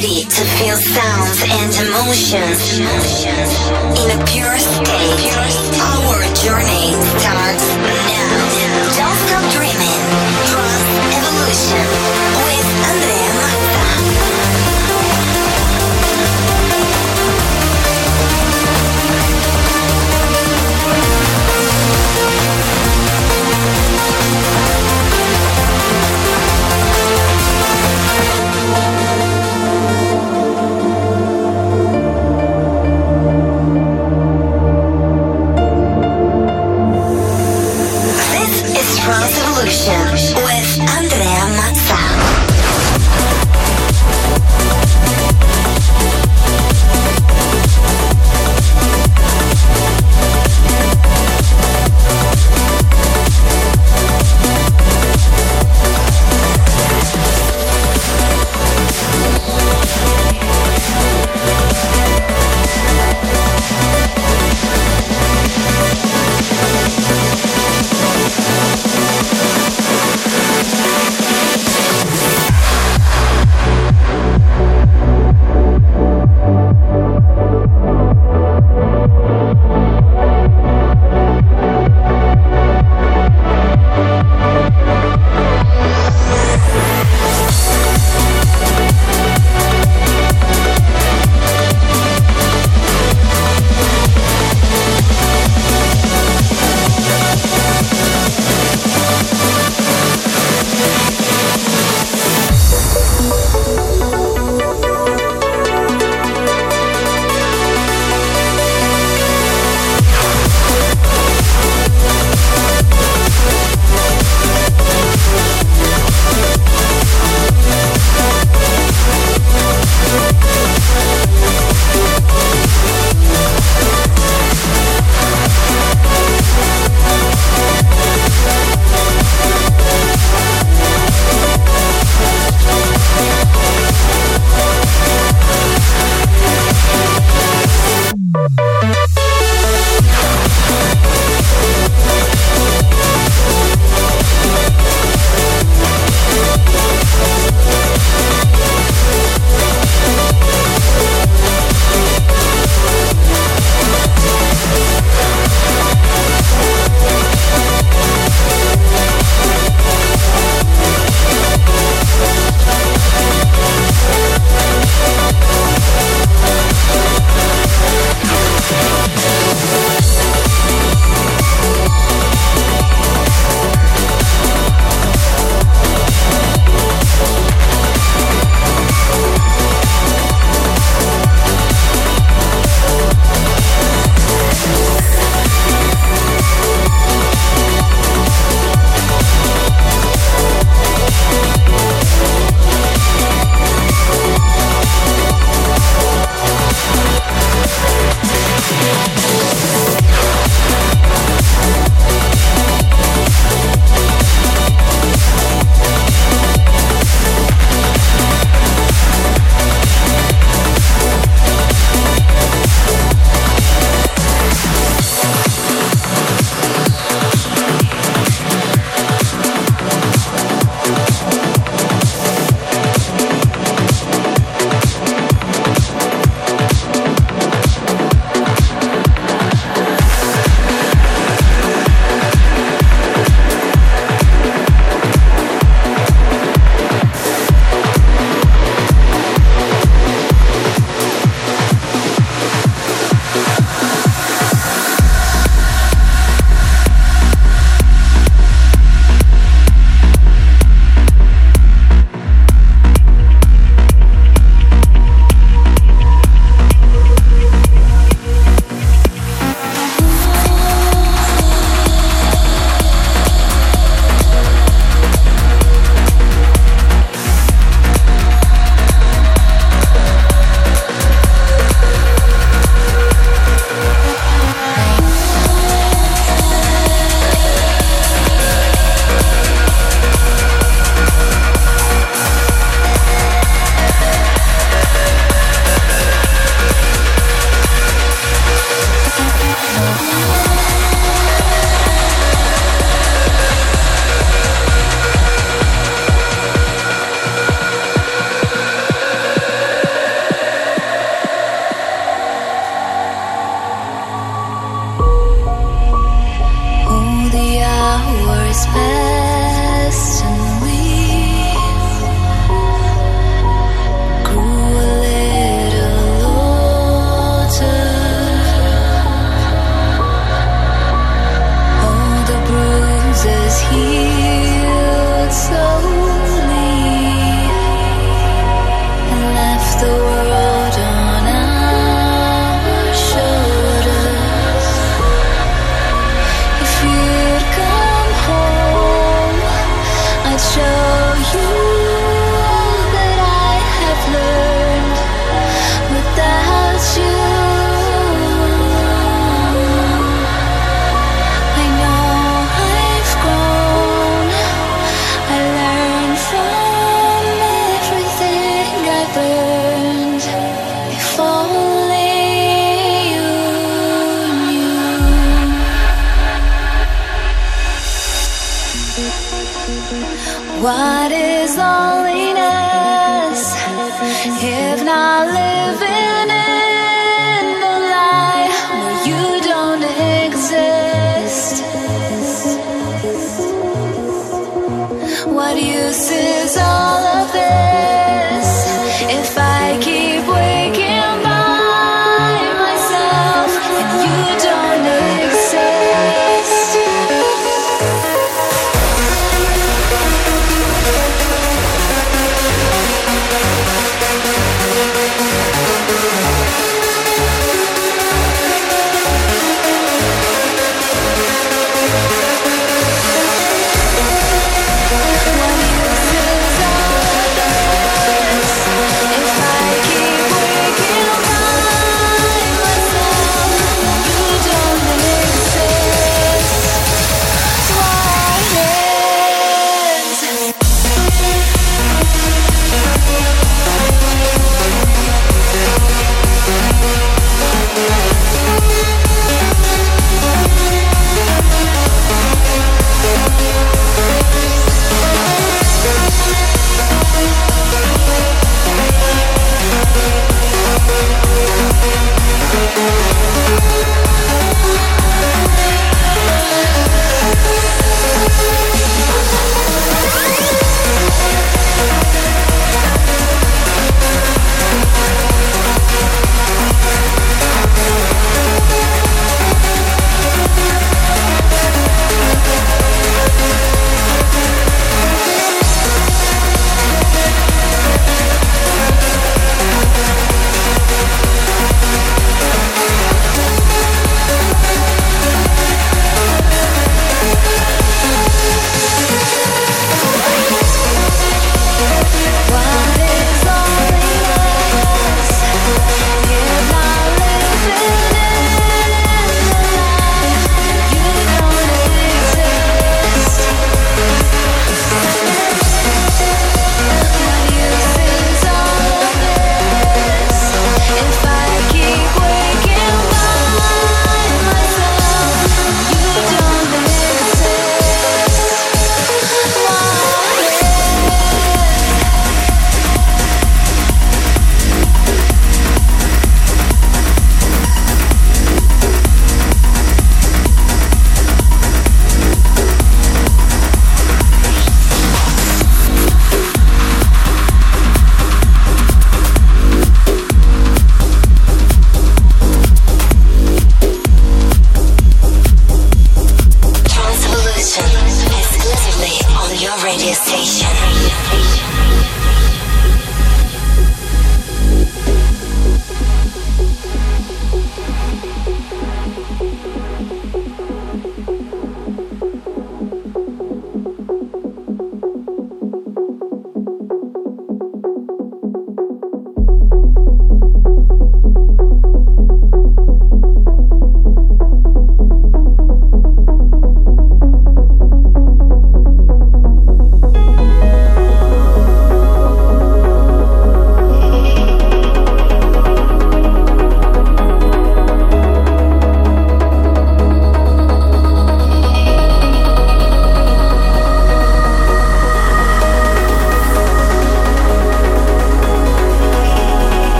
ready to feel sounds and emotions in a pure state. Our journey starts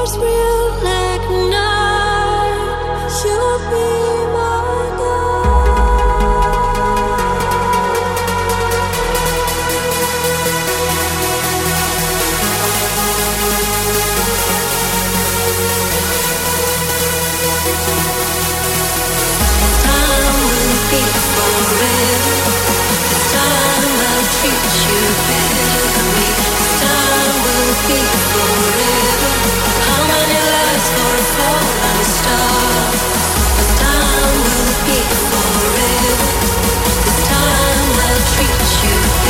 me. Stars treat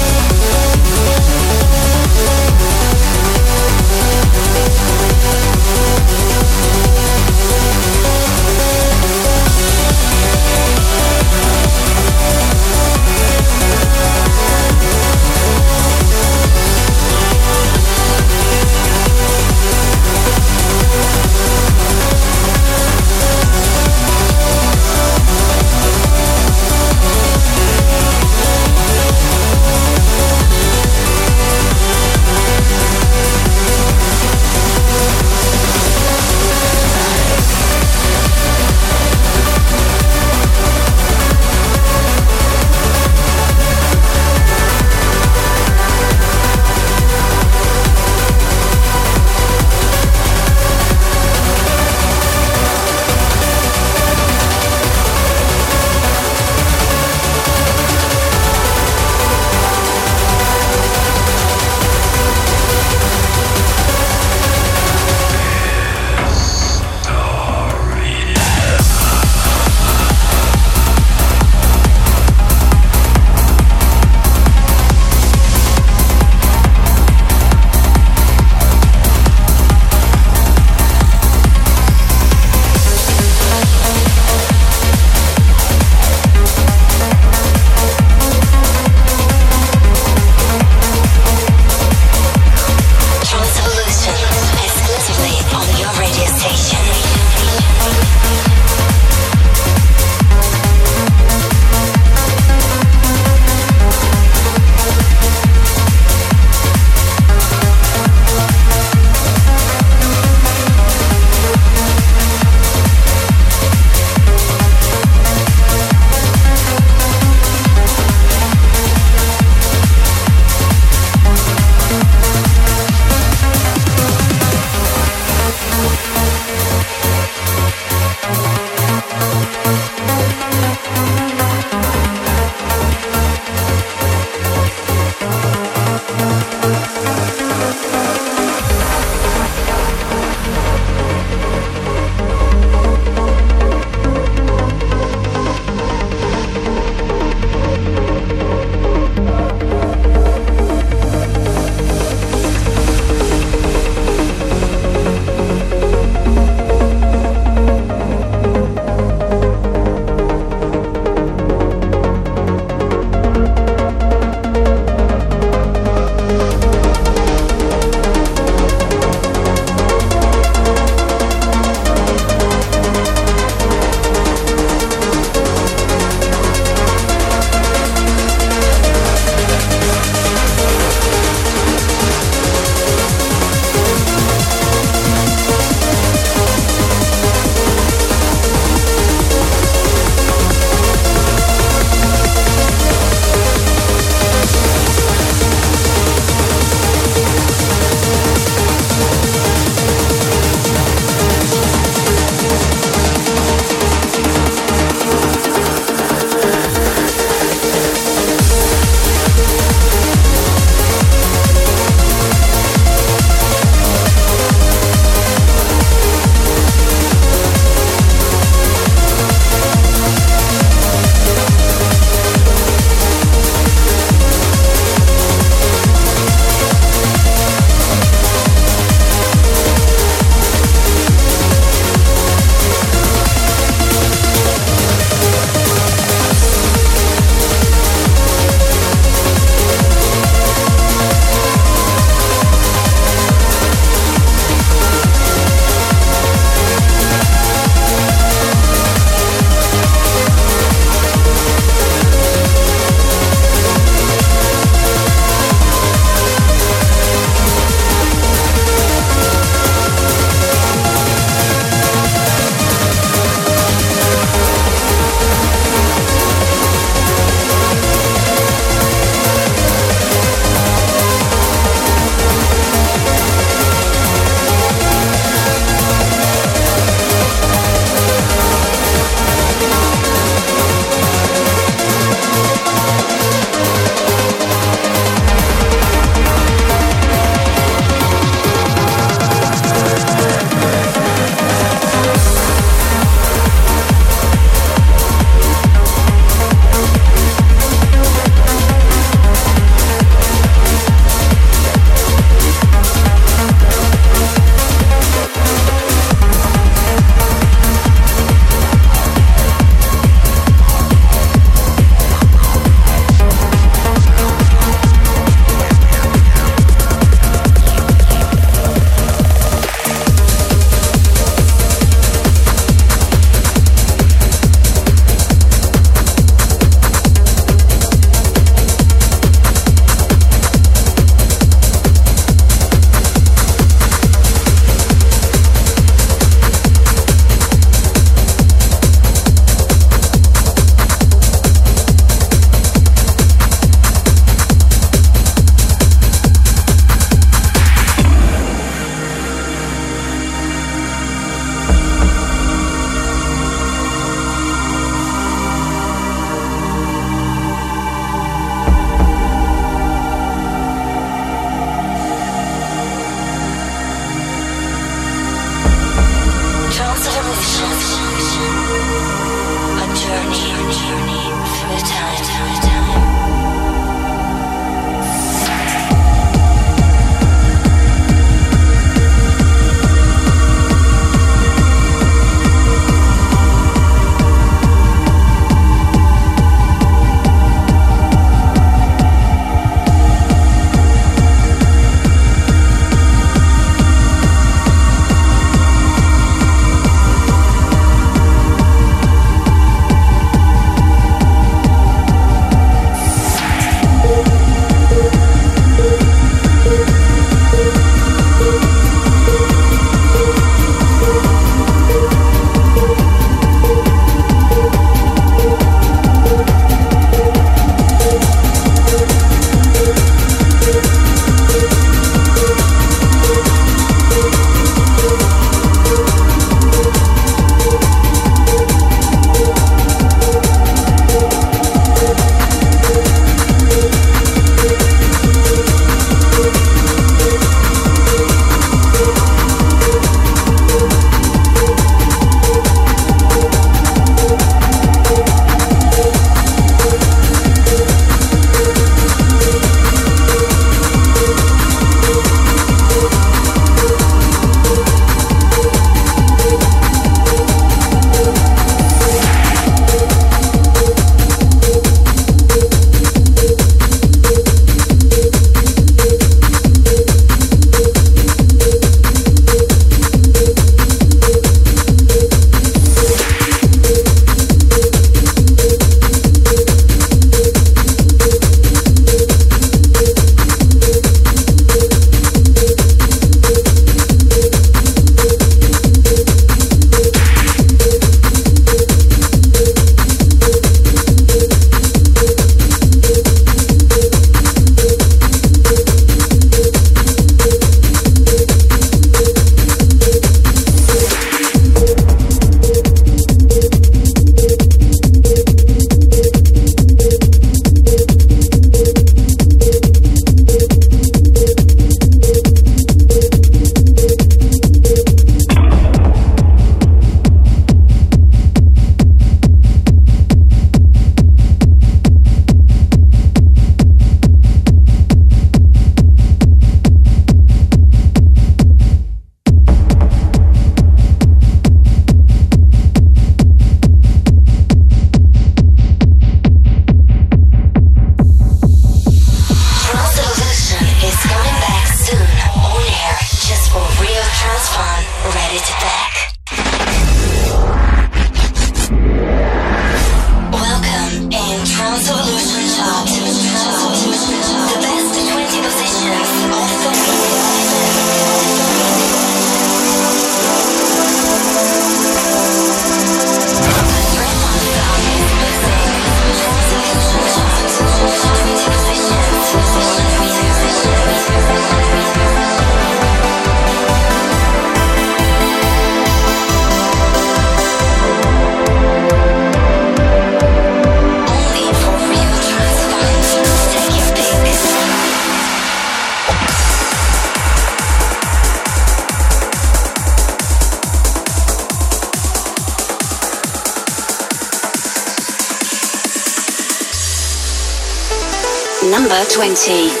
20.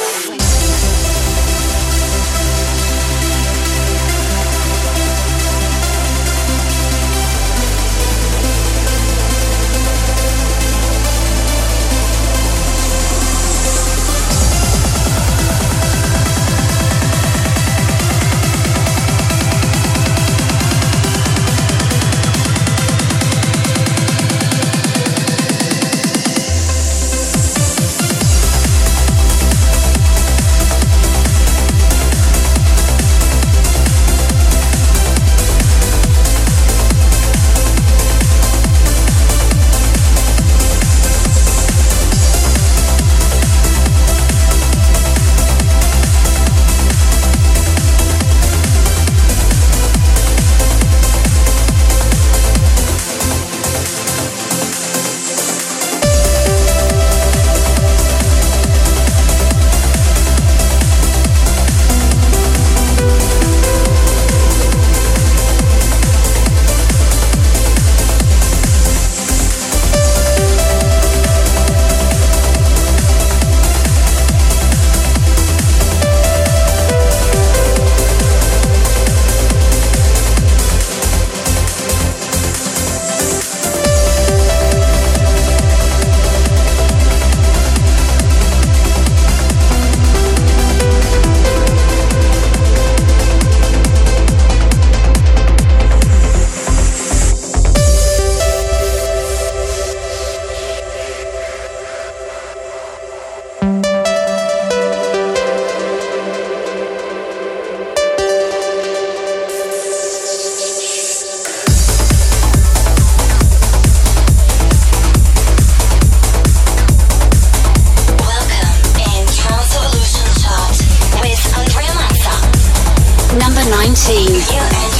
Unity.